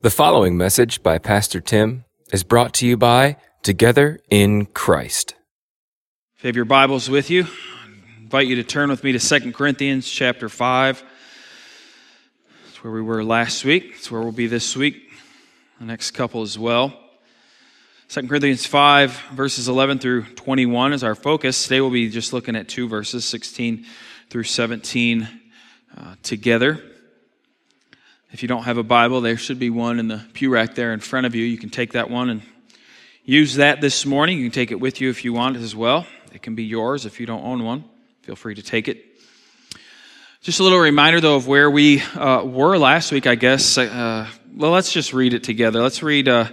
The following message by Pastor Tim is brought to you by Together in Christ. If you have your Bibles with you, I invite you to turn with me to 2 Corinthians chapter 5. That's where we were last week. It's where we'll be this week, the next couple as well. 2 Corinthians 5, verses 11 through 21 is our focus. Today we'll be just looking at two verses, 16 through 17 uh, together. If you don't have a Bible, there should be one in the pew rack there in front of you. You can take that one and use that this morning. You can take it with you if you want as well. It can be yours if you don't own one. Feel free to take it. Just a little reminder, though, of where we uh, were last week, I guess. Uh, well, let's just read it together. Let's read uh,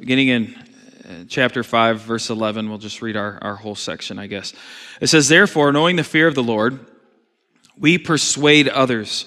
beginning in uh, chapter 5, verse 11. We'll just read our, our whole section, I guess. It says, Therefore, knowing the fear of the Lord, we persuade others.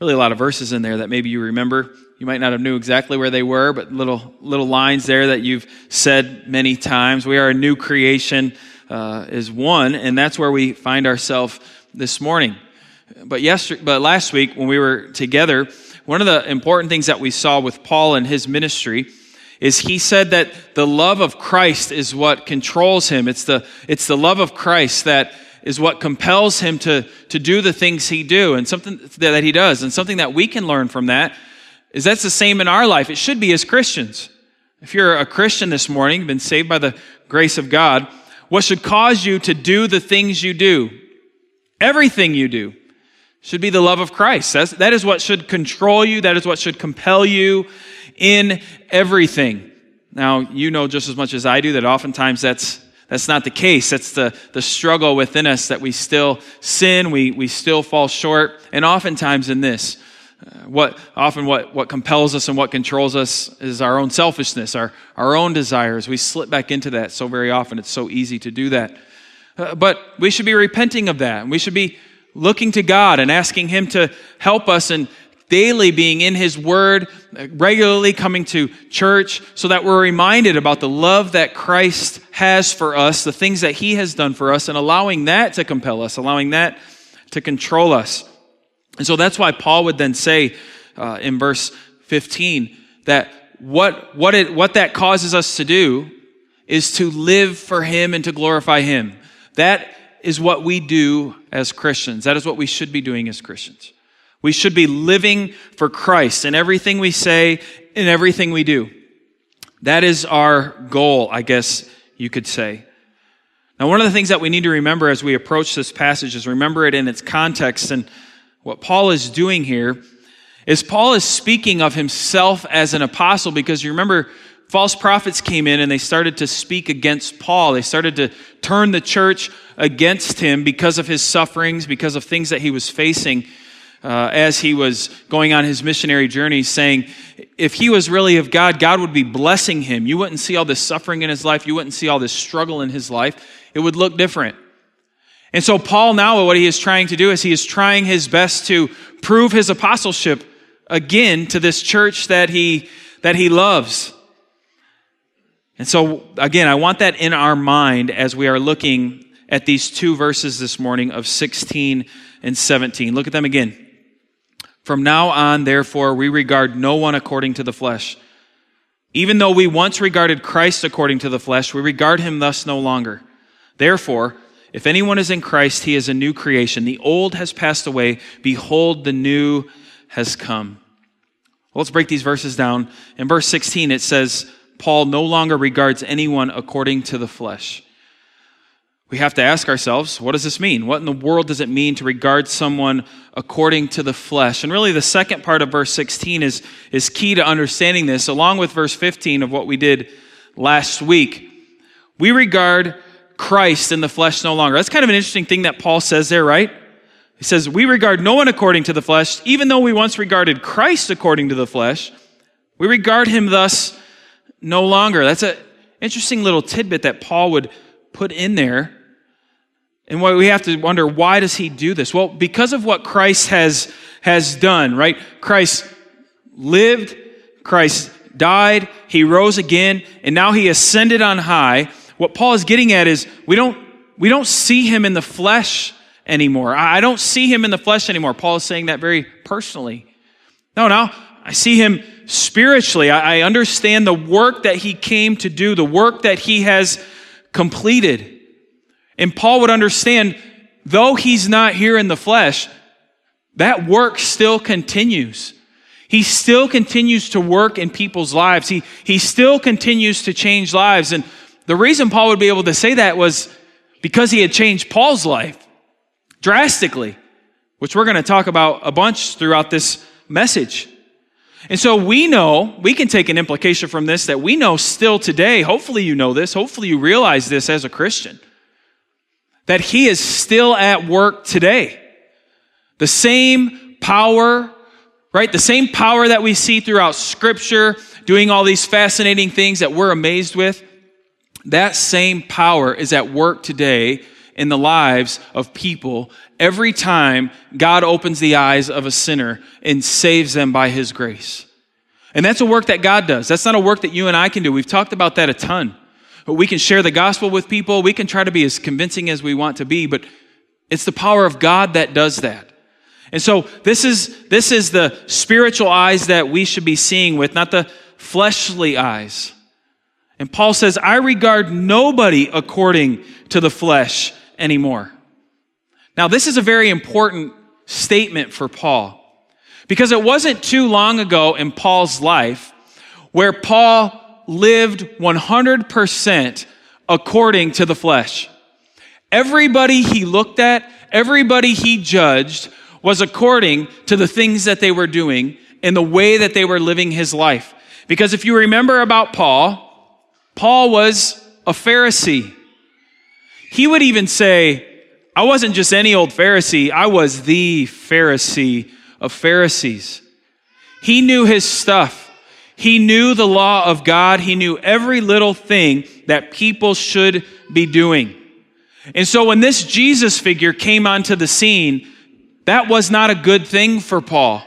really a lot of verses in there that maybe you remember. You might not have knew exactly where they were, but little little lines there that you've said many times. We are a new creation uh, is one, and that's where we find ourselves this morning. But yesterday, but last week when we were together, one of the important things that we saw with Paul and his ministry is he said that the love of Christ is what controls him. It's the it's the love of Christ that is what compels him to, to do the things he do and something that he does. And something that we can learn from that is that's the same in our life. It should be as Christians. If you're a Christian this morning, been saved by the grace of God, what should cause you to do the things you do? Everything you do should be the love of Christ. That's, that is what should control you. That is what should compel you in everything. Now, you know just as much as I do that oftentimes that's that's not the case. That's the, the struggle within us that we still sin, we, we still fall short. And oftentimes in this, uh, what often what, what compels us and what controls us is our own selfishness, our, our own desires. We slip back into that so very often. It's so easy to do that. Uh, but we should be repenting of that. We should be looking to God and asking Him to help us and daily being in His Word, regularly coming to church, so that we're reminded about the love that Christ has for us, the things that He has done for us, and allowing that to compel us, allowing that to control us. And so that's why Paul would then say uh, in verse 15 that what, what, it, what that causes us to do is to live for Him and to glorify Him. That is what we do as Christians. That is what we should be doing as Christians. We should be living for Christ in everything we say, in everything we do. That is our goal, I guess you could say. Now, one of the things that we need to remember as we approach this passage is remember it in its context. And what Paul is doing here is Paul is speaking of himself as an apostle because you remember false prophets came in and they started to speak against Paul. They started to turn the church against him because of his sufferings, because of things that he was facing uh, as he was going on his missionary journey, saying, if he was really of God, God would be blessing him. You wouldn't see all this suffering in his life, you wouldn't see all this struggle in his life. It would look different. And so, Paul, now, what he is trying to do is he is trying his best to prove his apostleship again to this church that he, that he loves. And so, again, I want that in our mind as we are looking at these two verses this morning of 16 and 17. Look at them again. From now on, therefore, we regard no one according to the flesh. Even though we once regarded Christ according to the flesh, we regard him thus no longer. Therefore, if anyone is in Christ, he is a new creation. The old has passed away. Behold, the new has come. Well, let's break these verses down. In verse 16, it says, Paul no longer regards anyone according to the flesh. We have to ask ourselves, what does this mean? What in the world does it mean to regard someone according to the flesh? And really, the second part of verse 16 is, is key to understanding this, along with verse 15 of what we did last week. We regard Christ in the flesh no longer. That's kind of an interesting thing that Paul says there, right? He says, We regard no one according to the flesh, even though we once regarded Christ according to the flesh. We regard him thus no longer. That's an interesting little tidbit that Paul would put in there and we have to wonder why does he do this? Well, because of what Christ has has done, right? Christ lived, Christ died, he rose again, and now he ascended on high. What Paul is getting at is we don't we don't see him in the flesh anymore. I don't see him in the flesh anymore. Paul is saying that very personally. No, now I see him spiritually. I, I understand the work that he came to do, the work that he has completed. And Paul would understand, though he's not here in the flesh, that work still continues. He still continues to work in people's lives. He, he still continues to change lives. And the reason Paul would be able to say that was because he had changed Paul's life drastically, which we're going to talk about a bunch throughout this message. And so we know, we can take an implication from this that we know still today. Hopefully, you know this. Hopefully, you realize this as a Christian that He is still at work today. The same power, right? The same power that we see throughout Scripture, doing all these fascinating things that we're amazed with, that same power is at work today in the lives of people every time God opens the eyes of a sinner and saves them by His grace. And that's a work that God does. That's not a work that you and I can do. We've talked about that a ton. But we can share the gospel with people. We can try to be as convincing as we want to be, but it's the power of God that does that. And so this is, this is the spiritual eyes that we should be seeing with, not the fleshly eyes. And Paul says, I regard nobody according to the flesh anymore. Now, this is a very important statement for Paul because it wasn't too long ago in Paul's life where Paul lived 100% according to the flesh. Everybody he looked at, everybody he judged was according to the things that they were doing and the way that they were living his life. Because if you remember about Paul, Paul was a Pharisee. He would even say, I wasn't just any old Pharisee, I was the Pharisee of Pharisees. He knew his stuff. He knew the law of God. He knew every little thing that people should be doing. And so when this Jesus figure came onto the scene, that was not a good thing for Paul.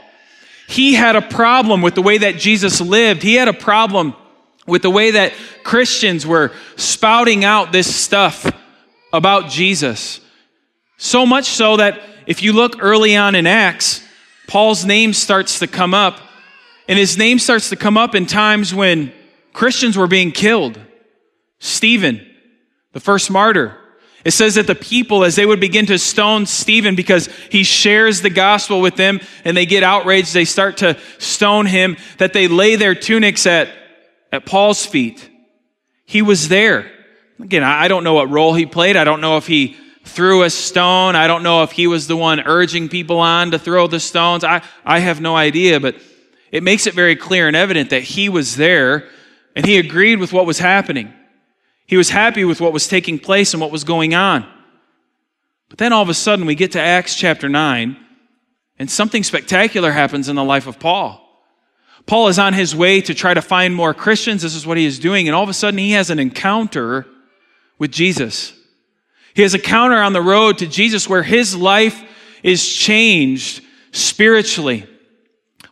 He had a problem with the way that Jesus lived. He had a problem with the way that Christians were spouting out this stuff about Jesus. So much so that if you look early on in Acts, Paul's name starts to come up and his name starts to come up in times when Christians were being killed. Stephen, the first martyr. It says that the people, as they would begin to stone Stephen because he shares the gospel with them and they get outraged, they start to stone him, that they lay their tunics at, at Paul's feet. He was there. Again, I don't know what role he played. I don't know if he threw a stone. I don't know if he was the one urging people on to throw the stones. I, I have no idea, but it makes it very clear and evident that he was there and he agreed with what was happening. He was happy with what was taking place and what was going on. But then all of a sudden we get to Acts chapter 9 and something spectacular happens in the life of Paul. Paul is on his way to try to find more Christians. This is what he is doing. And all of a sudden he has an encounter with Jesus. He has a counter on the road to Jesus where his life is changed spiritually.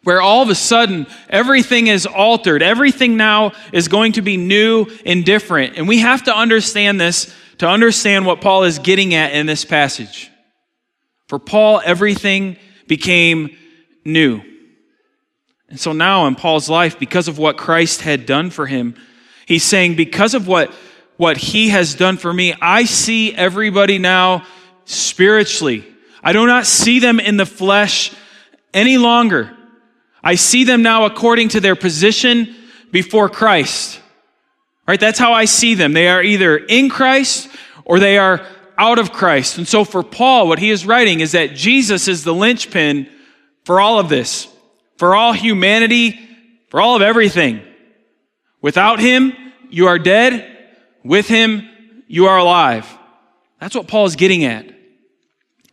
Where all of a sudden everything is altered. Everything now is going to be new and different. And we have to understand this to understand what Paul is getting at in this passage. For Paul, everything became new. And so now in Paul's life, because of what Christ had done for him, he's saying, because of what, what he has done for me, I see everybody now spiritually. I do not see them in the flesh any longer. I see them now according to their position before Christ. Right? That's how I see them. They are either in Christ or they are out of Christ. And so for Paul, what he is writing is that Jesus is the linchpin for all of this for all humanity, for all of everything. Without him, you are dead. With him, you are alive. That's what Paul is getting at.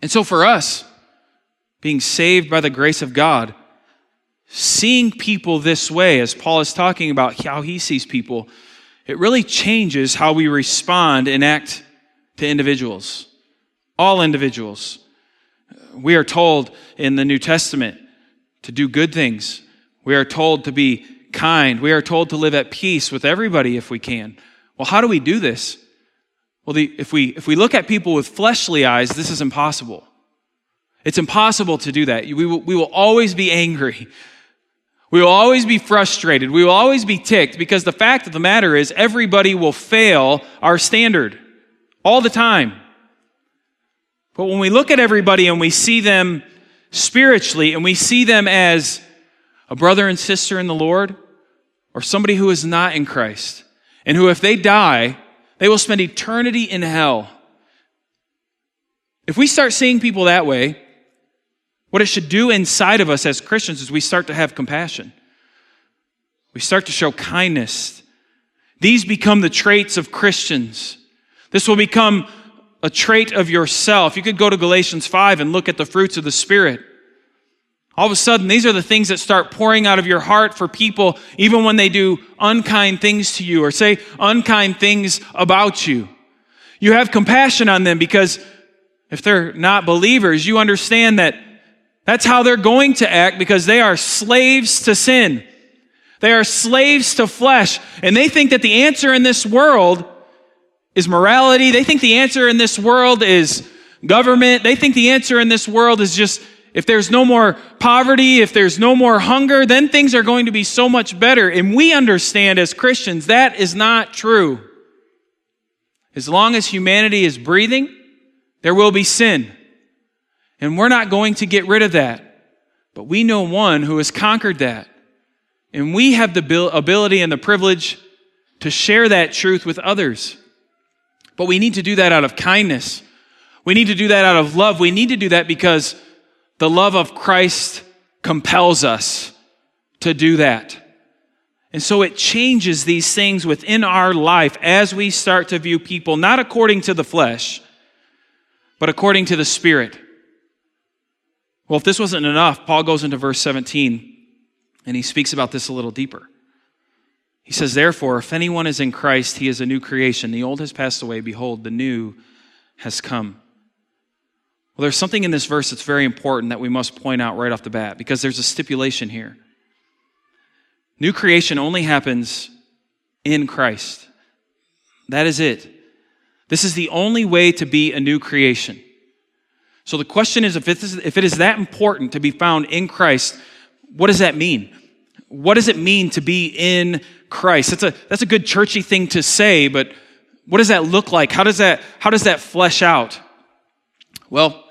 And so for us, being saved by the grace of God, seeing people this way, as Paul is talking about how he sees people, it really changes how we respond and act to individuals. All individuals. We are told in the New Testament to do good things. We are told to be kind. We are told to live at peace with everybody if we can. Well, how do we do this? Well, the, if, we, if we look at people with fleshly eyes, this is impossible. It's impossible to do that. We will, we will always be angry. We will always be frustrated. We will always be ticked because the fact of the matter is everybody will fail our standard all the time. But when we look at everybody and we see them spiritually and we see them as a brother and sister in the Lord or somebody who is not in Christ and who, if they die, they will spend eternity in hell. If we start seeing people that way, what it should do inside of us as Christians is we start to have compassion. We start to show kindness. These become the traits of Christians. This will become a trait of yourself. You could go to Galatians 5 and look at the fruits of the Spirit. All of a sudden, these are the things that start pouring out of your heart for people, even when they do unkind things to you or say unkind things about you. You have compassion on them because if they're not believers, you understand that that's how they're going to act because they are slaves to sin. They are slaves to flesh. And they think that the answer in this world is morality. They think the answer in this world is government. They think the answer in this world is just if there's no more poverty, if there's no more hunger, then things are going to be so much better. And we understand as Christians that is not true. As long as humanity is breathing, there will be sin. And we're not going to get rid of that. But we know one who has conquered that. And we have the ability and the privilege to share that truth with others. But we need to do that out of kindness. We need to do that out of love. We need to do that because the love of Christ compels us to do that. And so it changes these things within our life as we start to view people not according to the flesh, but according to the Spirit. Well, if this wasn't enough, Paul goes into verse 17 and he speaks about this a little deeper. He says, Therefore, if anyone is in Christ, he is a new creation. The old has passed away. Behold, the new has come. Well, there's something in this verse that's very important that we must point out right off the bat because there's a stipulation here. New creation only happens in Christ. That is it. This is the only way to be a new creation. So the question is if it is, if it is that important to be found in Christ, what does that mean? What does it mean to be in Christ. That's a, that's a good churchy thing to say, but what does that look like? How does that, how does that flesh out? Well,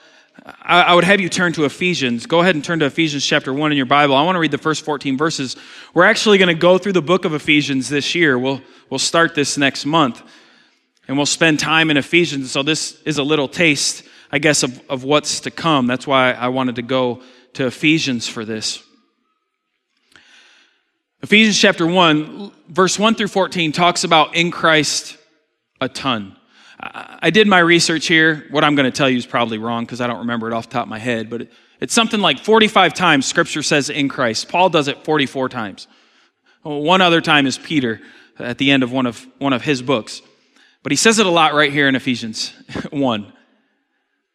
I, I would have you turn to Ephesians. Go ahead and turn to Ephesians chapter 1 in your Bible. I want to read the first 14 verses. We're actually going to go through the book of Ephesians this year. We'll, we'll start this next month. And we'll spend time in Ephesians. So this is a little taste, I guess, of, of what's to come. That's why I wanted to go to Ephesians for this. Ephesians chapter 1, verse 1 through 14 talks about in Christ a ton. I did my research here. What I'm going to tell you is probably wrong because I don't remember it off the top of my head, but it's something like 45 times scripture says in Christ. Paul does it 44 times. One other time is Peter at the end of one of, one of his books. But he says it a lot right here in Ephesians 1.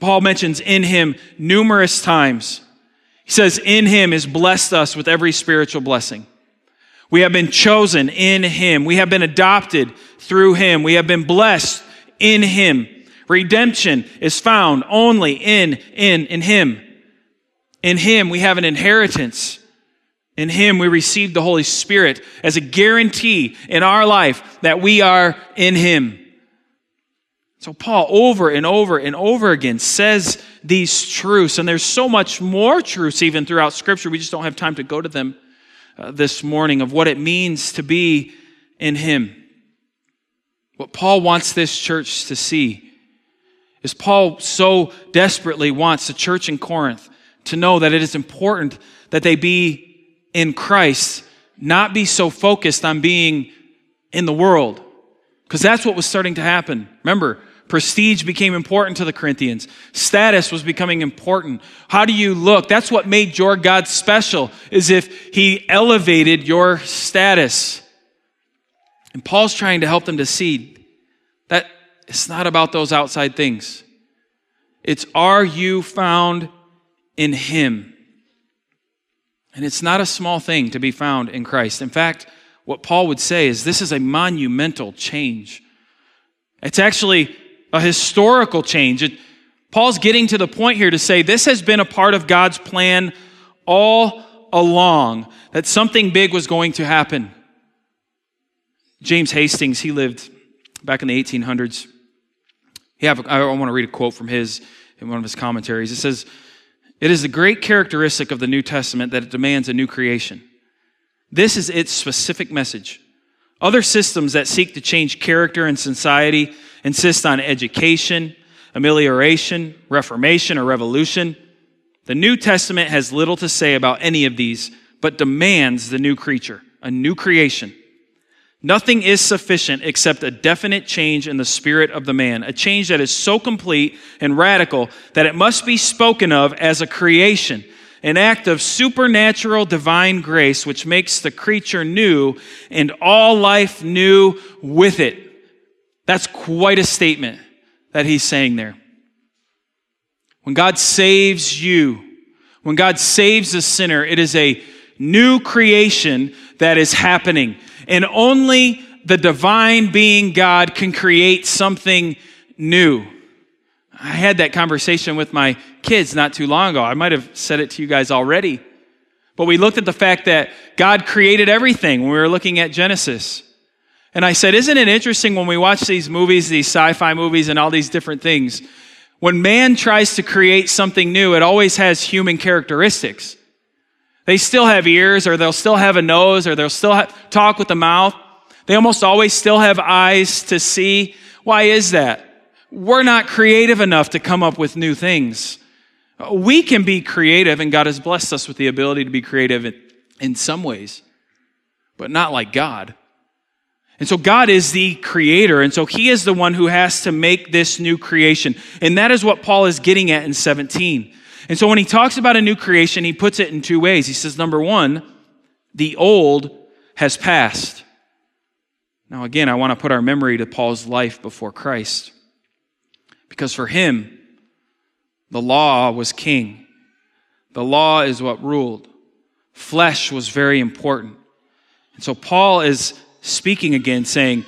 Paul mentions in him numerous times. He says, In him is blessed us with every spiritual blessing. We have been chosen in Him. We have been adopted through Him. We have been blessed in Him. Redemption is found only in, in, in Him. In Him, we have an inheritance. In Him, we receive the Holy Spirit as a guarantee in our life that we are in Him. So, Paul, over and over and over again, says these truths, and there's so much more truths even throughout Scripture. We just don't have time to go to them uh, this morning of what it means to be in Him. What Paul wants this church to see is Paul so desperately wants the church in Corinth to know that it is important that they be in Christ, not be so focused on being in the world. Because that's what was starting to happen. Remember, Prestige became important to the Corinthians. Status was becoming important. How do you look? That's what made your God special, is if he elevated your status. And Paul's trying to help them to see that it's not about those outside things. It's are you found in him? And it's not a small thing to be found in Christ. In fact, what Paul would say is this is a monumental change. It's actually a historical change. It, Paul's getting to the point here to say this has been a part of God's plan all along, that something big was going to happen. James Hastings, he lived back in the 1800s. Yeah, I want to read a quote from his in one of his commentaries. It says, It is the great characteristic of the New Testament that it demands a new creation. This is its specific message. Other systems that seek to change character and society insist on education, amelioration, reformation, or revolution. The New Testament has little to say about any of these, but demands the new creature, a new creation. Nothing is sufficient except a definite change in the spirit of the man, a change that is so complete and radical that it must be spoken of as a creation, an act of supernatural divine grace which makes the creature new and all life new with it. That's quite a statement that he's saying there. When God saves you, when God saves a sinner, it is a new creation that is happening. And only the divine being God can create something new. I had that conversation with my kids not too long ago. I might have said it to you guys already. But we looked at the fact that God created everything when we were looking at Genesis. And I said, Isn't it interesting when we watch these movies, these sci fi movies, and all these different things? When man tries to create something new, it always has human characteristics. They still have ears, or they'll still have a nose, or they'll still talk with the mouth. They almost always still have eyes to see. Why is that? We're not creative enough to come up with new things. We can be creative, and God has blessed us with the ability to be creative in, in some ways, but not like God. And so God is the creator. And so he is the one who has to make this new creation. And that is what Paul is getting at in 17. And so when he talks about a new creation, he puts it in two ways. He says, number one, The old has passed. Now, again, I want to put our memory to Paul's life before Christ. Because for him, the law was king. The law is what ruled. Flesh was very important. And so Paul is speaking again, saying,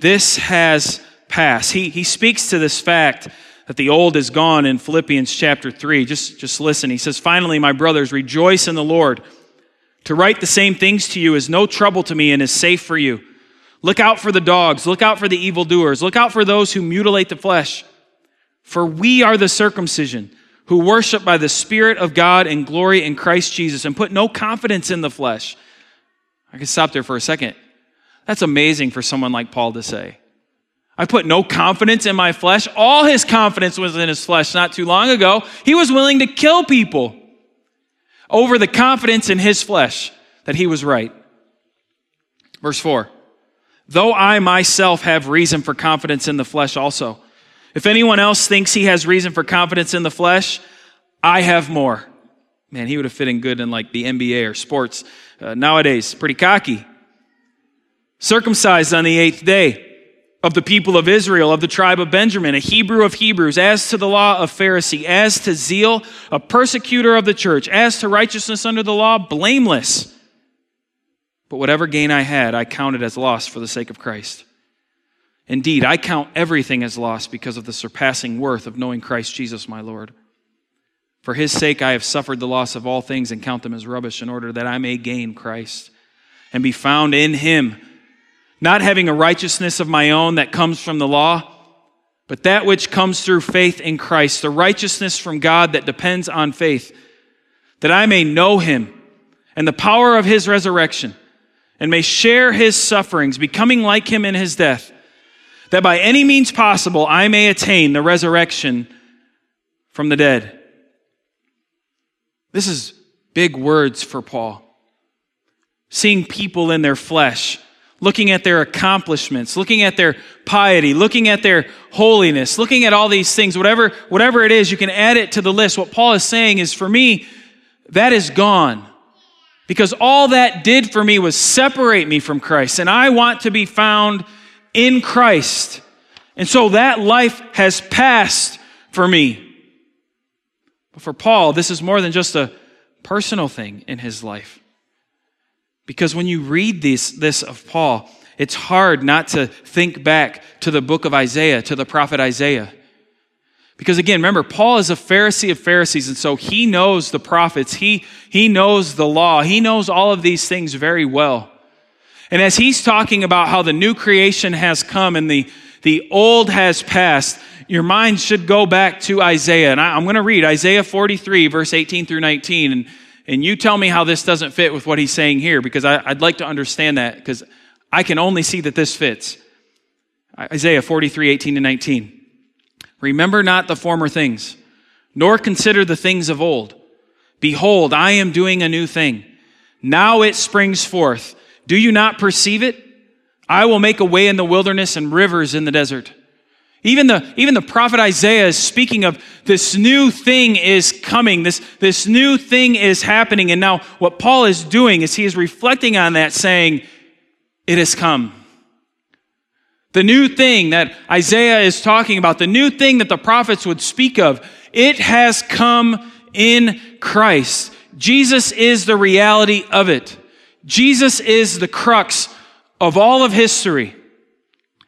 This has passed. He, he speaks to this fact that the old is gone in Philippians chapter 3. Just, just listen. He says, Finally, my brothers, rejoice in the Lord. To write the same things to you is no trouble to me and is safe for you. Look out for the dogs. Look out for the evildoers. Look out for those who mutilate the flesh. For we are the circumcision who worship by the Spirit of God and glory in Christ Jesus and put no confidence in the flesh. I can stop there for a second. That's amazing for someone like Paul to say. I put no confidence in my flesh. All his confidence was in his flesh not too long ago. He was willing to kill people over the confidence in his flesh that he was right. Verse 4 Though I myself have reason for confidence in the flesh also. If anyone else thinks he has reason for confidence in the flesh, I have more. Man, he would have fit in good in like the NBA or sports uh, nowadays. Pretty cocky. Circumcised on the eighth day of the people of Israel, of the tribe of Benjamin, a Hebrew of Hebrews, as to the law of Pharisee, as to zeal, a persecutor of the church, as to righteousness under the law, blameless. But whatever gain I had, I counted as loss for the sake of Christ. Indeed, I count everything as loss because of the surpassing worth of knowing Christ Jesus my Lord. For his sake I have suffered the loss of all things and count them as rubbish in order that I may gain Christ and be found in him, not having a righteousness of my own that comes from the law, but that which comes through faith in Christ, the righteousness from God that depends on faith, that I may know him and the power of his resurrection and may share his sufferings, becoming like him in his death that by any means possible I may attain the resurrection from the dead. This is big words for Paul. Seeing people in their flesh, looking at their accomplishments, looking at their piety, looking at their holiness, looking at all these things, whatever, whatever it is, you can add it to the list. What Paul is saying is for me, that is gone. Because all that did for me was separate me from Christ. And I want to be found in Christ. And so that life has passed for me. But for Paul, this is more than just a personal thing in his life. Because when you read this, this of Paul, it's hard not to think back to the book of Isaiah, to the prophet Isaiah. Because again, remember, Paul is a Pharisee of Pharisees, and so he knows the prophets, he, he knows the law, he knows all of these things very well. And as he's talking about how the new creation has come and the, the old has passed, your mind should go back to Isaiah. And I, am going to read Isaiah 43, verse 18 through 19. And, and you tell me how this doesn't fit with what he's saying here, because I, I'd like to understand that, because I can only see that this fits. Isaiah 43, 18 to 19. Remember not the former things, nor consider the things of old. Behold, I am doing a new thing. Now it springs forth. Do you not perceive it? I will make a way in the wilderness and rivers in the desert. Even the, even the prophet Isaiah is speaking of this new thing is coming. This, this new thing is happening. And now what Paul is doing is he is reflecting on that saying, it has come. The new thing that Isaiah is talking about, the new thing that the prophets would speak of, it has come in Christ. Jesus is the reality of it. Jesus is the crux of all of history.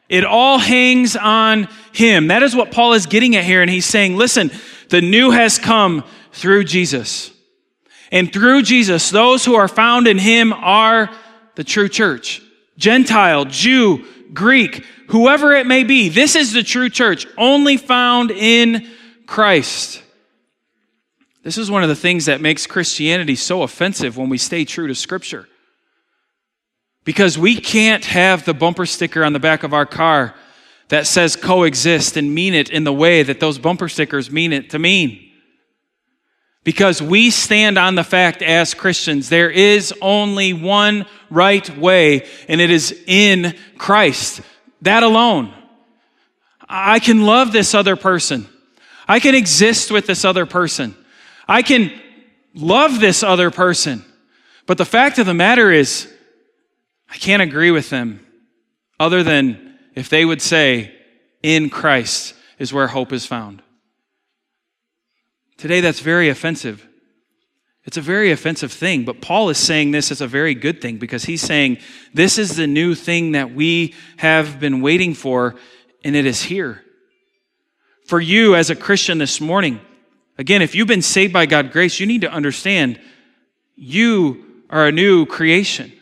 It all hangs on him. That is what Paul is getting at here. And he's saying, listen, the new has come through Jesus. And through Jesus, those who are found in him are the true church. Gentile, Jew, Greek, whoever it may be. This is the true church, only found in Christ. This is one of the things that makes Christianity so offensive when we stay true to Scripture. Because we can't have the bumper sticker on the back of our car that says coexist and mean it in the way that those bumper stickers mean it to mean. Because we stand on the fact as Christians, there is only one right way, and it is in Christ. That alone. I can love this other person. I can exist with this other person. I can love this other person. But the fact of the matter is, I can't agree with them other than if they would say, in Christ is where hope is found. Today, that's very offensive. It's a very offensive thing, but Paul is saying this as a very good thing because he's saying this is the new thing that we have been waiting for, and it is here. For you as a Christian this morning, again, if you've been saved by God's grace, you need to understand you are a new creation.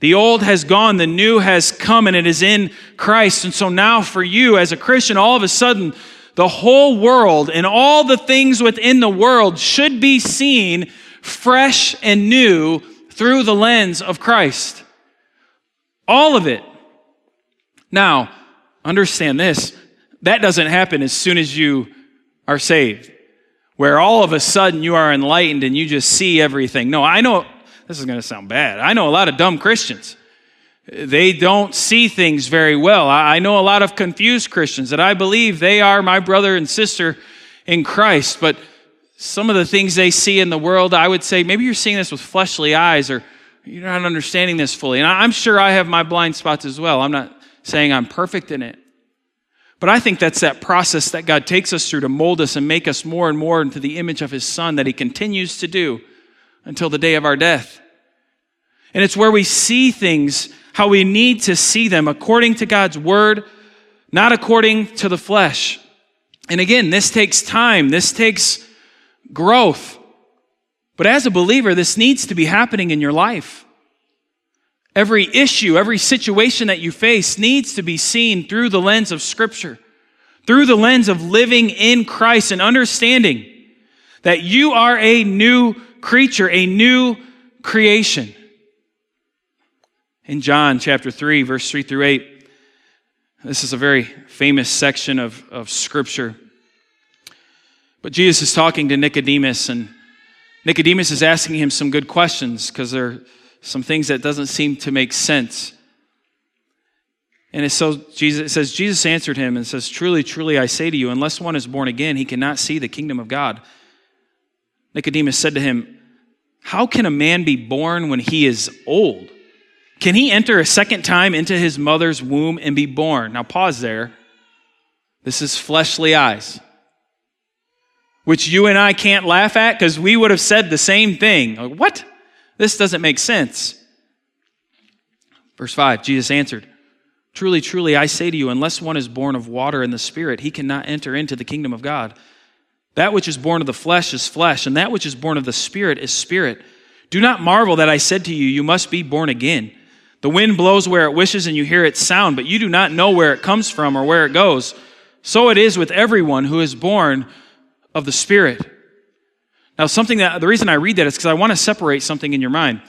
The old has gone, the new has come, and it is in Christ. And so now, for you as a Christian, all of a sudden, the whole world and all the things within the world should be seen fresh and new through the lens of Christ. All of it. Now, understand this that doesn't happen as soon as you are saved, where all of a sudden you are enlightened and you just see everything. No, I know this is going to sound bad. I know a lot of dumb Christians. They don't see things very well. I know a lot of confused Christians that I believe they are my brother and sister in Christ, but some of the things they see in the world, I would say maybe you're seeing this with fleshly eyes or you're not understanding this fully. And I'm sure I have my blind spots as well. I'm not saying I'm perfect in it. But I think that's that process that God takes us through to mold us and make us more and more into the image of His Son that He continues to do until the day of our death. And it's where we see things how we need to see them according to God's word, not according to the flesh. And again, this takes time, this takes growth. But as a believer, this needs to be happening in your life. Every issue, every situation that you face needs to be seen through the lens of Scripture, through the lens of living in Christ and understanding that you are a new creature, a new creation. In John chapter 3, verse 3 through 8, this is a very famous section of, of Scripture. But Jesus is talking to Nicodemus, and Nicodemus is asking him some good questions because there are some things that doesn't seem to make sense. And so Jesus, it says, Jesus answered him and says, Truly, truly, I say to you, unless one is born again, he cannot see the kingdom of God. Nicodemus said to him, how can a man be born when he is old? Can he enter a second time into his mother's womb and be born? Now, pause there. This is fleshly eyes, which you and I can't laugh at because we would have said the same thing. Like, what? This doesn't make sense. Verse 5 Jesus answered, Truly, truly, I say to you, unless one is born of water and the Spirit, he cannot enter into the kingdom of God. That which is born of the flesh is flesh, and that which is born of the Spirit is spirit. Do not marvel that I said to you, You must be born again. The wind blows where it wishes, and you hear its sound, but you do not know where it comes from or where it goes. So it is with everyone who is born of the Spirit. Now, something that the reason I read that is because I want to separate something in your mind.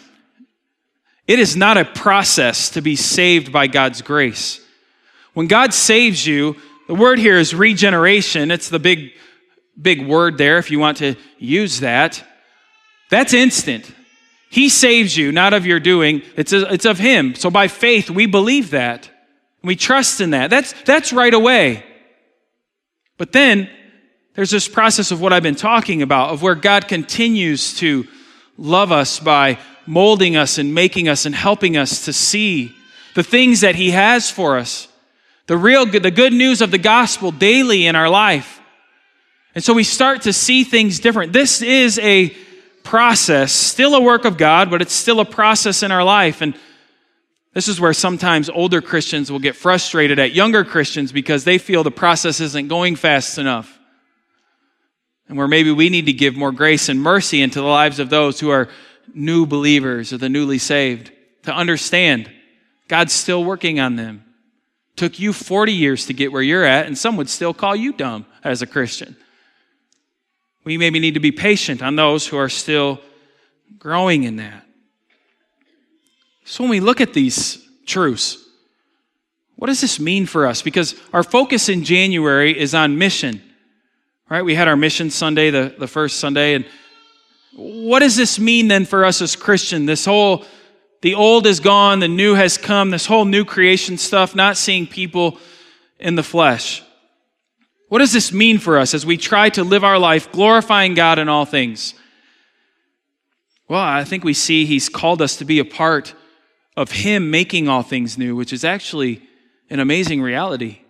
It is not a process to be saved by God's grace. When God saves you, the word here is regeneration. It's the big big word there if you want to use that. That's instant. He saves you, not of your doing. It's, it's of Him. So by faith, we believe that. We trust in that. That's, that's right away. But then there's this process of what I've been talking about, of where God continues to love us by molding us and making us and helping us to see the things that He has for us. The real good, the good news of the gospel daily in our life. And so we start to see things different. This is a process, still a work of God, but it's still a process in our life. And this is where sometimes older Christians will get frustrated at younger Christians because they feel the process isn't going fast enough. And where maybe we need to give more grace and mercy into the lives of those who are new believers or the newly saved to understand God's still working on them. Took you 40 years to get where you're at, and some would still call you dumb as a Christian we maybe need to be patient on those who are still growing in that. So when we look at these truths, what does this mean for us? Because our focus in January is on mission. Right? We had our mission Sunday, the, the first Sunday, and what does this mean then for us as Christian? This whole the old is gone, the new has come, this whole new creation stuff, not seeing people in the flesh. What does this mean for us as we try to live our life glorifying God in all things? Well, I think we see he's called us to be a part of him making all things new, which is actually an amazing reality.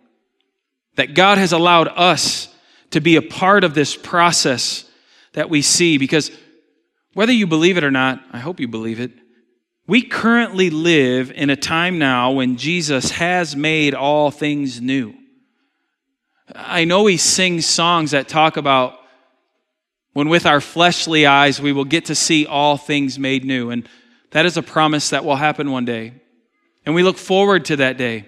That God has allowed us to be a part of this process that we see because whether you believe it or not, I hope you believe it, we currently live in a time now when Jesus has made all things new. I know he sings songs that talk about when with our fleshly eyes we will get to see all things made new. And that is a promise that will happen one day. And we look forward to that day.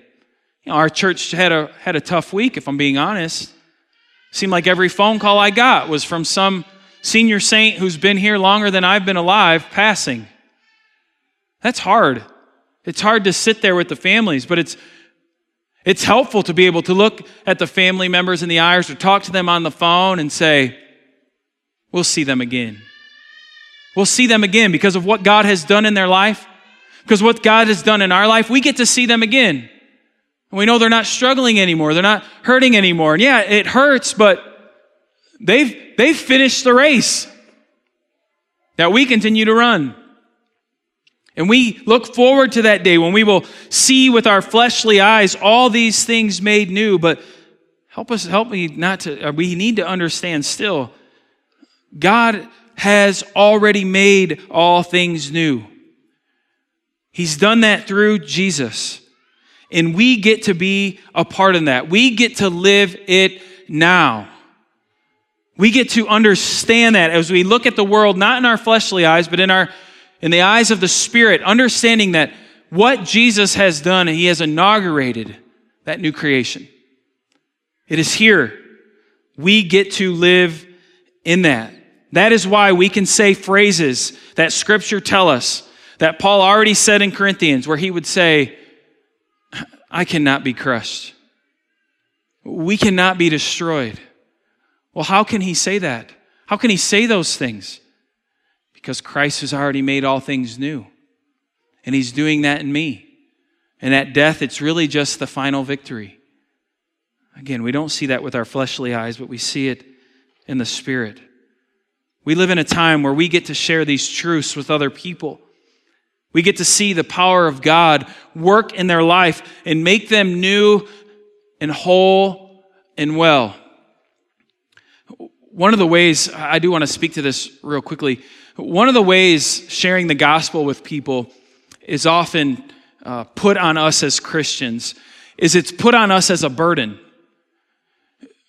You know, our church had a, had a tough week, if I'm being honest. Seemed like every phone call I got was from some senior saint who's been here longer than I've been alive passing. That's hard. It's hard to sit there with the families, but it's it's helpful to be able to look at the family members in the eyes or talk to them on the phone and say, We'll see them again. We'll see them again because of what God has done in their life, because what God has done in our life, we get to see them again. And we know they're not struggling anymore. They're not hurting anymore. And yeah, it hurts, but they've, they've finished the race that we continue to run. And we look forward to that day when we will see with our fleshly eyes all these things made new. But help us, help me not to, uh, we need to understand still, God has already made all things new. He's done that through Jesus. And we get to be a part of that. We get to live it now. We get to understand that as we look at the world, not in our fleshly eyes, but in our in the eyes of the Spirit, understanding that what Jesus has done, He has inaugurated that new creation. It is here. We get to live in that. That is why we can say phrases that Scripture tell us that Paul already said in Corinthians, where he would say, I cannot be crushed. We cannot be destroyed. Well, how can he say that? How can he say those things? Because Christ has already made all things new. And he's doing that in me. And at death, it's really just the final victory. Again, we don't see that with our fleshly eyes, but we see it in the Spirit. We live in a time where we get to share these truths with other people. We get to see the power of God work in their life and make them new and whole and well. One of the ways, I do want to speak to this real quickly. One of the ways sharing the gospel with people is often uh, put on us as Christians is it's put on us as a burden.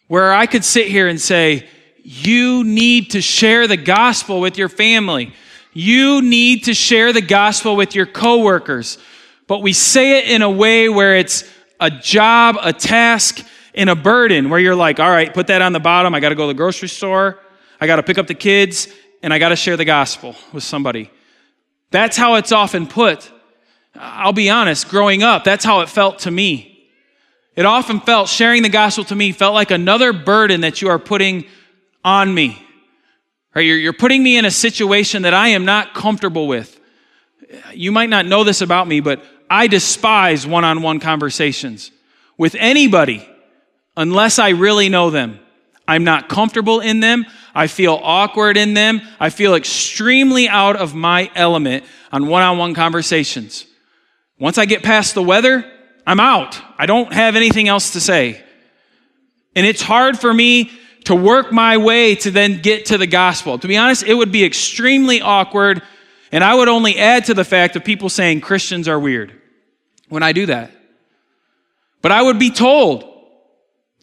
Where I could sit here and say, you need to share the gospel with your family. You need to share the gospel with your coworkers. But we say it in a way where it's a job, a task, and a burden, where you're like, all right, put that on the bottom. I got to go to the grocery store. I got to pick up the kids and I got to share the gospel with somebody. That's how it's often put. I'll be honest, growing up, that's how it felt to me. It often felt, sharing the gospel to me felt like another burden that you are putting on me. Right? You're, you're putting me in a situation that I am not comfortable with. You might not know this about me, but I despise one on one conversations with anybody unless I really know them. I'm not comfortable in them. I feel awkward in them. I feel extremely out of my element on one on one conversations. Once I get past the weather, I'm out. I don't have anything else to say. And it's hard for me to work my way to then get to the gospel. To be honest, it would be extremely awkward, and I would only add to the fact of people saying Christians are weird when I do that. But I would be told,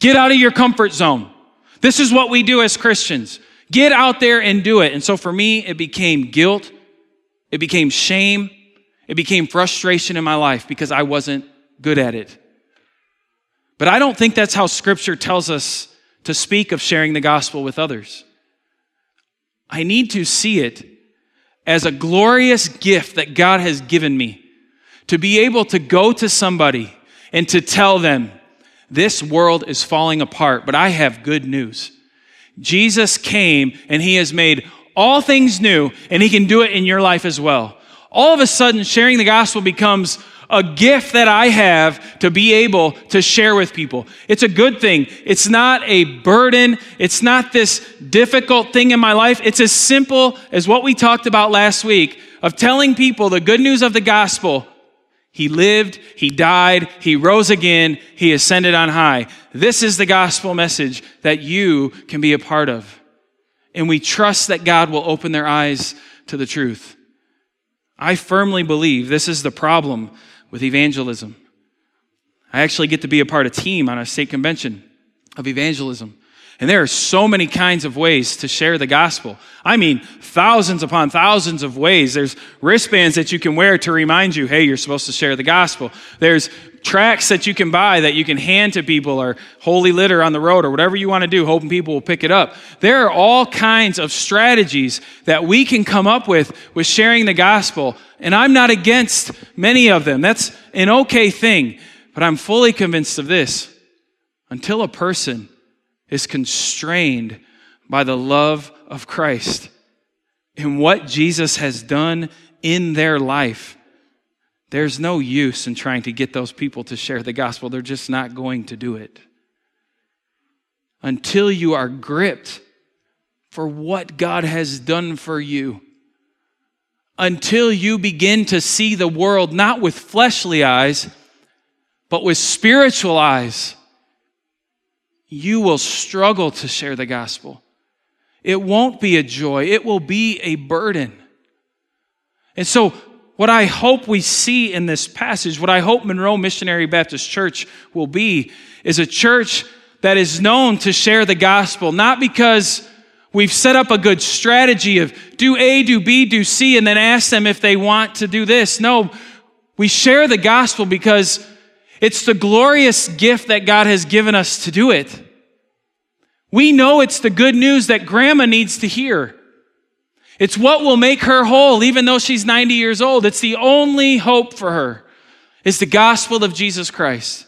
get out of your comfort zone. This is what we do as Christians. Get out there and do it. And so for me, it became guilt. It became shame. It became frustration in my life because I wasn't good at it. But I don't think that's how scripture tells us to speak of sharing the gospel with others. I need to see it as a glorious gift that God has given me to be able to go to somebody and to tell them, this world is falling apart, but I have good news. Jesus came and he has made all things new, and he can do it in your life as well. All of a sudden, sharing the gospel becomes a gift that I have to be able to share with people. It's a good thing. It's not a burden. It's not this difficult thing in my life. It's as simple as what we talked about last week of telling people the good news of the gospel. He lived, he died, he rose again, he ascended on high. This is the gospel message that you can be a part of. And we trust that God will open their eyes to the truth. I firmly believe this is the problem with evangelism. I actually get to be a part of a team on a state convention of evangelism. And there are so many kinds of ways to share the gospel. I mean, thousands upon thousands of ways. There's wristbands that you can wear to remind you, hey, you're supposed to share the gospel. There's tracts that you can buy that you can hand to people or holy litter on the road or whatever you want to do, hoping people will pick it up. There are all kinds of strategies that we can come up with with sharing the gospel. And I'm not against many of them. That's an okay thing. But I'm fully convinced of this. Until a person is constrained by the love of Christ and what Jesus has done in their life. There's no use in trying to get those people to share the gospel. They're just not going to do it. Until you are gripped for what God has done for you. Until you begin to see the world not with fleshly eyes, but with spiritual eyes you will struggle to share the gospel. It won't be a joy, it will be a burden. And so, what I hope we see in this passage, what I hope Monroe Missionary Baptist Church will be, is a church that is known to share the gospel, not because we've set up a good strategy of do A, do B, do C, and then ask them if they want to do this. No, we share the gospel because it's the glorious gift that God has given us to do it. We know it's the good news that grandma needs to hear. It's what will make her whole, even though she's 90 years old. It's the only hope for her. It's the gospel of Jesus Christ.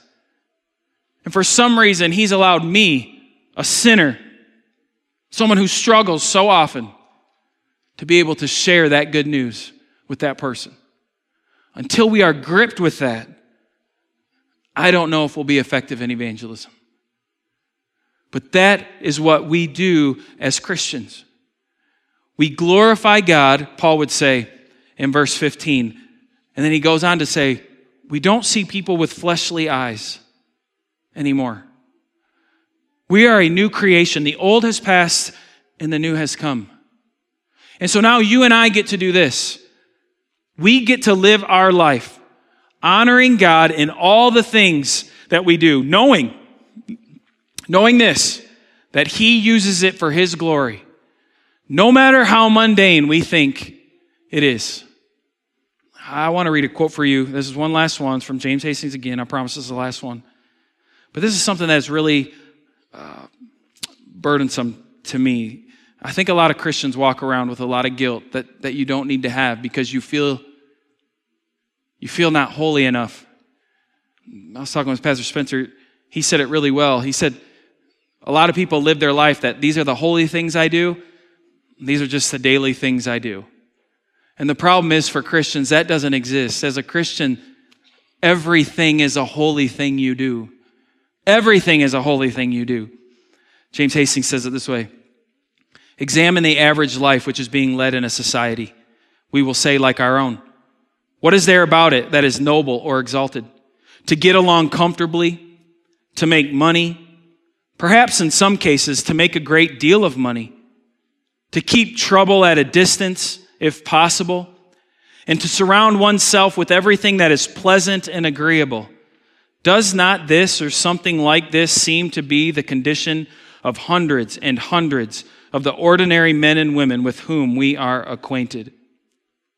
And for some reason, he's allowed me, a sinner, someone who struggles so often, to be able to share that good news with that person. Until we are gripped with that, I don't know if we'll be effective in evangelism. But that is what we do as Christians. We glorify God, Paul would say in verse 15. And then he goes on to say, we don't see people with fleshly eyes anymore. We are a new creation. The old has passed and the new has come. And so now you and I get to do this. We get to live our life honoring God in all the things that we do, knowing, knowing this, that He uses it for His glory, no matter how mundane we think it is. I want to read a quote for you. This is one last one. It's from James Hastings again. I promise this is the last one. But this is something that's really uh, burdensome to me. I think a lot of Christians walk around with a lot of guilt that, that you don't need to have because you feel you feel not holy enough. I was talking with Pastor Spencer. He said it really well. He said, A lot of people live their life that these are the holy things I do, these are just the daily things I do. And the problem is for Christians, that doesn't exist. As a Christian, everything is a holy thing you do. Everything is a holy thing you do. James Hastings says it this way Examine the average life which is being led in a society. We will say, like our own. What is there about it that is noble or exalted? To get along comfortably, to make money, perhaps in some cases to make a great deal of money, to keep trouble at a distance if possible, and to surround oneself with everything that is pleasant and agreeable. Does not this or something like this seem to be the condition of hundreds and hundreds of the ordinary men and women with whom we are acquainted?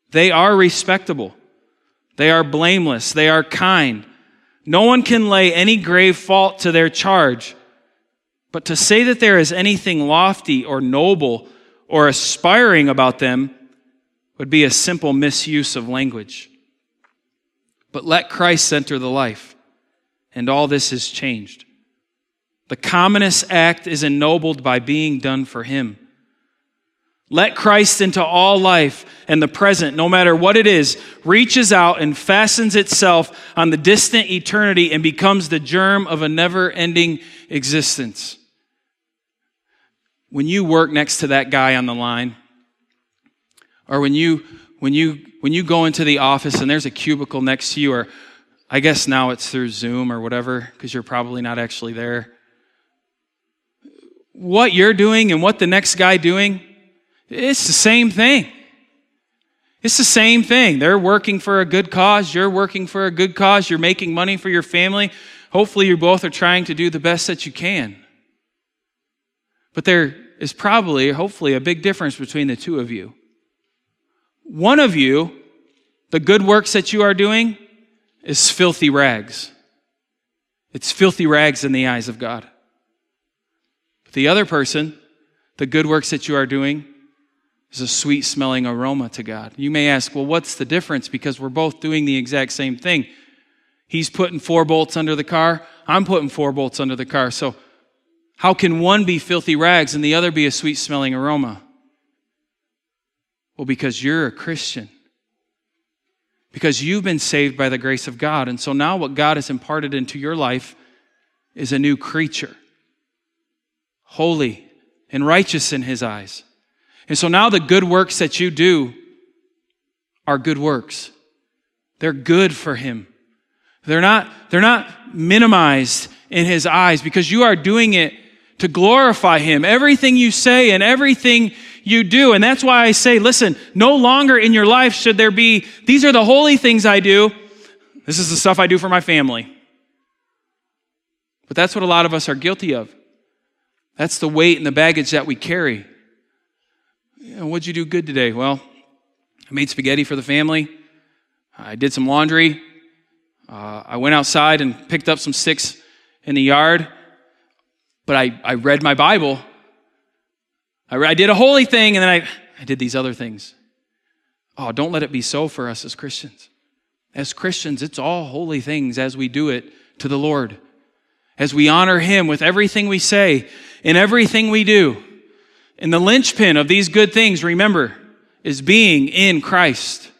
They are respectable. They are blameless. They are kind. No one can lay any grave fault to their charge. But to say that there is anything lofty or noble or aspiring about them would be a simple misuse of language. But let Christ enter the life, and all this is changed. The commonest act is ennobled by being done for Him. Let Christ into all life and the present, no matter what it is, reaches out and fastens itself on the distant eternity and becomes the germ of a never ending existence. When you work next to that guy on the line, or when you, when you, when you go into the office and there's a cubicle next to you, or I guess now it's through Zoom or whatever, because you're probably not actually there. What you're doing and what the next guy doing, it's the same thing. It's the same thing. They're working for a good cause. You're working for a good cause. You're making money for your family. Hopefully, you both are trying to do the best that you can. But there is probably, hopefully, a big difference between the two of you. One of you, the good works that you are doing, is filthy rags. It's filthy rags in the eyes of God. But the other person, the good works that you are doing, is a sweet smelling aroma to God. You may ask, well, what's the difference? Because we're both doing the exact same thing. He's putting four bolts under the car, I'm putting four bolts under the car. So, how can one be filthy rags and the other be a sweet smelling aroma? Well, because you're a Christian. Because you've been saved by the grace of God. And so now what God has imparted into your life is a new creature, holy and righteous in His eyes. And so now the good works that you do are good works. They're good for him. They're not, they're not minimized in his eyes because you are doing it to glorify him. Everything you say and everything you do. And that's why I say, listen, no longer in your life should there be, these are the holy things I do. This is the stuff I do for my family. But that's what a lot of us are guilty of. That's the weight and the baggage that we carry what'd you do good today? Well, I made spaghetti for the family. I did some laundry. Uh, I went outside and picked up some sticks in the yard. But I, I read my Bible. I, I did a holy thing, and then I, I did these other things. Oh, don't let it be so for us as Christians. As Christians, it's all holy things as we do it to the Lord, as we honor Him with everything we say and everything we do. And the linchpin of these good things, remember, is being in Christ.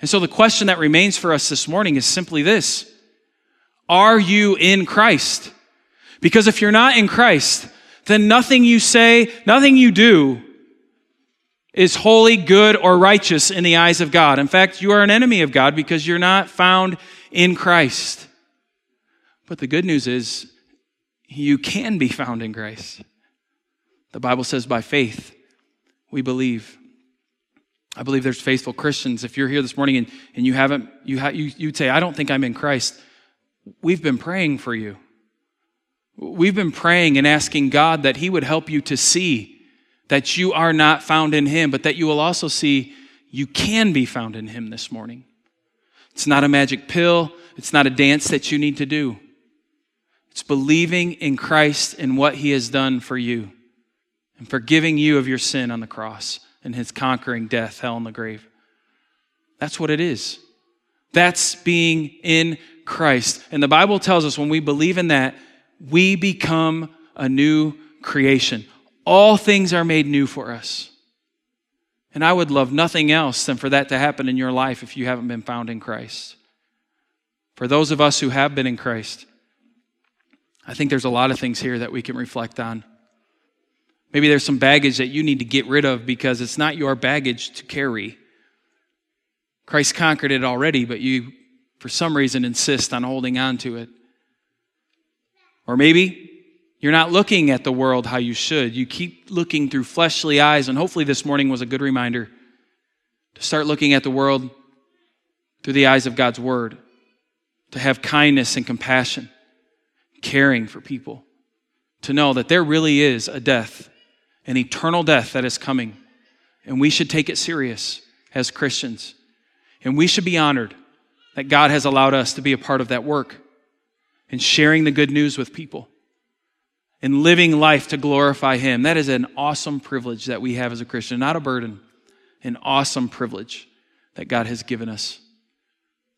And so the question that remains for us this morning is simply this Are you in Christ? Because if you're not in Christ, then nothing you say, nothing you do is holy, good, or righteous in the eyes of God. In fact, you are an enemy of God because you're not found in Christ. But the good news is you can be found in Christ. The Bible says by faith we believe. I believe there's faithful Christians. If you're here this morning and, and you haven't, you, ha, you, you'd say, I don't think I'm in Christ. We've been praying for you. We've been praying and asking God that He would help you to see that you are not found in Him, but that you will also see you can be found in Him this morning. It's not a magic pill, it's not a dance that you need to do. It's believing in Christ and what He has done for you and forgiving you of your sin on the cross and his conquering death, hell, and the grave. That's what it is. That's being in Christ. And the Bible tells us when we believe in that, we become a new creation. All things are made new for us. And I would love nothing else than for that to happen in your life if you haven't been found in Christ. For those of us who have been in Christ, I think there's a lot of things here that we can reflect on. Maybe there's some baggage that you need to get rid of because it's not your baggage to carry. Christ conquered it already, but you, for some reason, insist on holding on to it. Or maybe you're not looking at the world how you should. You keep looking through fleshly eyes, and hopefully this morning was a good reminder to start looking at the world through the eyes of God's Word, to have kindness and compassion, caring for people, to know that there really is a death an eternal death that is coming. And we should take it serious as Christians. And we should be honored that God has allowed us to be a part of that work and sharing the good news with people and living life to glorify Him. That is an awesome privilege that we have as a Christian, not a burden, an awesome privilege that God has given us.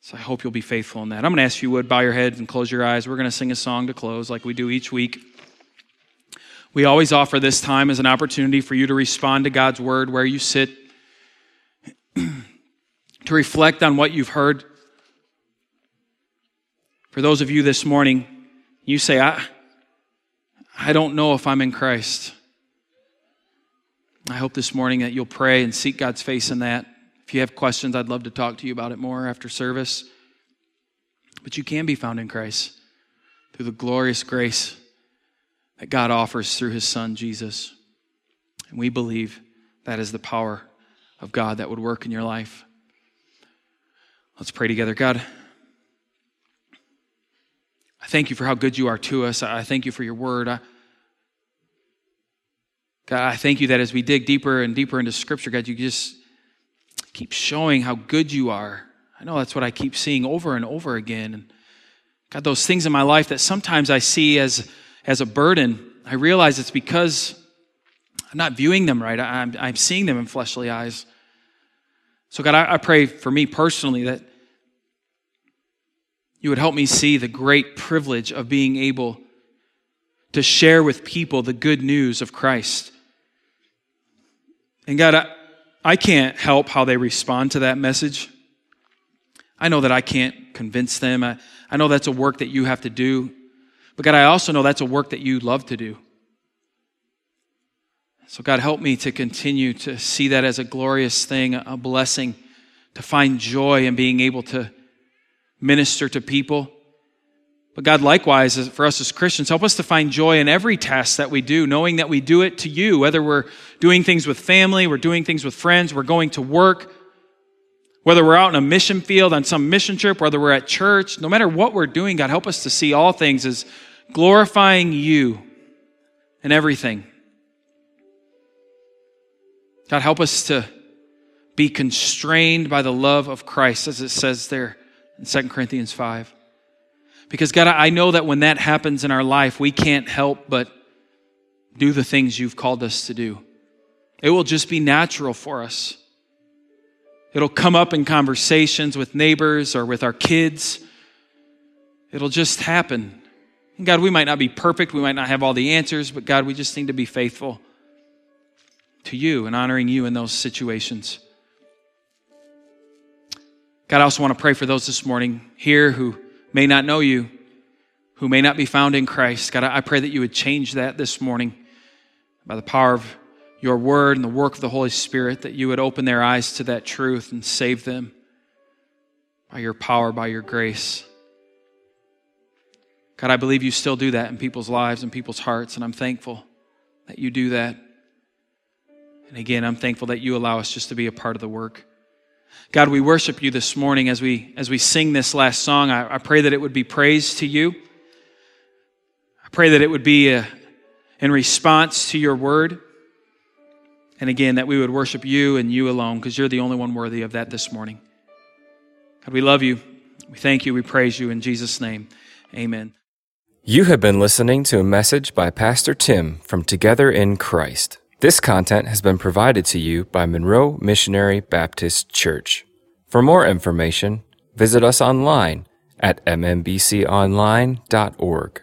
So I hope you'll be faithful in that. I'm going to ask you would bow your head and close your eyes. We're going to sing a song to close like we do each week. We always offer this time as an opportunity for you to respond to God's word where you sit, to reflect on what you've heard. For those of you this morning, you say, I, I don't know if I'm in Christ. I hope this morning that you'll pray and seek God's face in that. If you have questions, I'd love to talk to you about it more after service. But you can be found in Christ through the glorious grace that God offers through his Son, Jesus. And we believe that is the power of God that would work in your life. Let's pray together. God, I thank you for how good you are to us. I thank you for your word. I, God, I thank you that as we dig deeper and deeper into Scripture, God, you just keep showing how good you are. I know that's what I keep seeing over and over again. And God, those things in my life that sometimes I see as, as a burden, I realize it's because I'm not viewing them right. I'm, I'm seeing them in fleshly eyes. So, God, I, I pray for me personally that you would help me see the great privilege of being able to share with people the good news of Christ. And God, I, I can't help how they respond to that message. I know that I can't convince them. I, I know that's a work that you have to do. But God, I also know that's a work that you love to do. So, God, help me to continue to see that as a glorious thing, a blessing, to find joy in being able to minister to people but God, likewise, for us as Christians, help us to find joy in every task that we do, knowing that we do it to you, whether we're doing things with family, we're doing things with friends, we're going to work, whether we're out in a mission field on some mission trip, whether we're at church, no matter what we're doing, God, help us to see all things as glorifying you in everything. God, help us to be constrained by the love of Christ, as it says there in 2 Corinthians 5. Because, God, I know that when that happens in our life, we can't help but do the things you've called us to do. It will just be natural for us. It'll come up in conversations with neighbors or with our kids. It'll just happen. And God, we might not be perfect. We might not have all the answers, but God, we just need to be faithful to you and honoring you in those situations. God, I also want to pray for those this morning here who may not know you, who may not be found in Christ. God, I pray that you would change that this morning by the power of your word and the work of the Holy Spirit, that you would open their eyes to that truth and save them by your power, by your grace. God, I believe you still do that in people's lives and people's hearts, and I'm thankful that you do that. And again, I'm thankful that you allow us just to be a part of the work. God, we worship you this morning as we, as we sing this last song. I, I pray that it would be praise to you. I pray that it would be a, uh, in response to your word. And again, that we would worship you and you alone because you're the only one worthy of that this morning. God, we love you. We thank you. We praise you in Jesus' name. Amen. You have been listening to a message by Pastor Tim from Together in Christ. This content has been provided to you by Monroe Missionary Baptist Church. For more information, visit us online at mmbconline.org.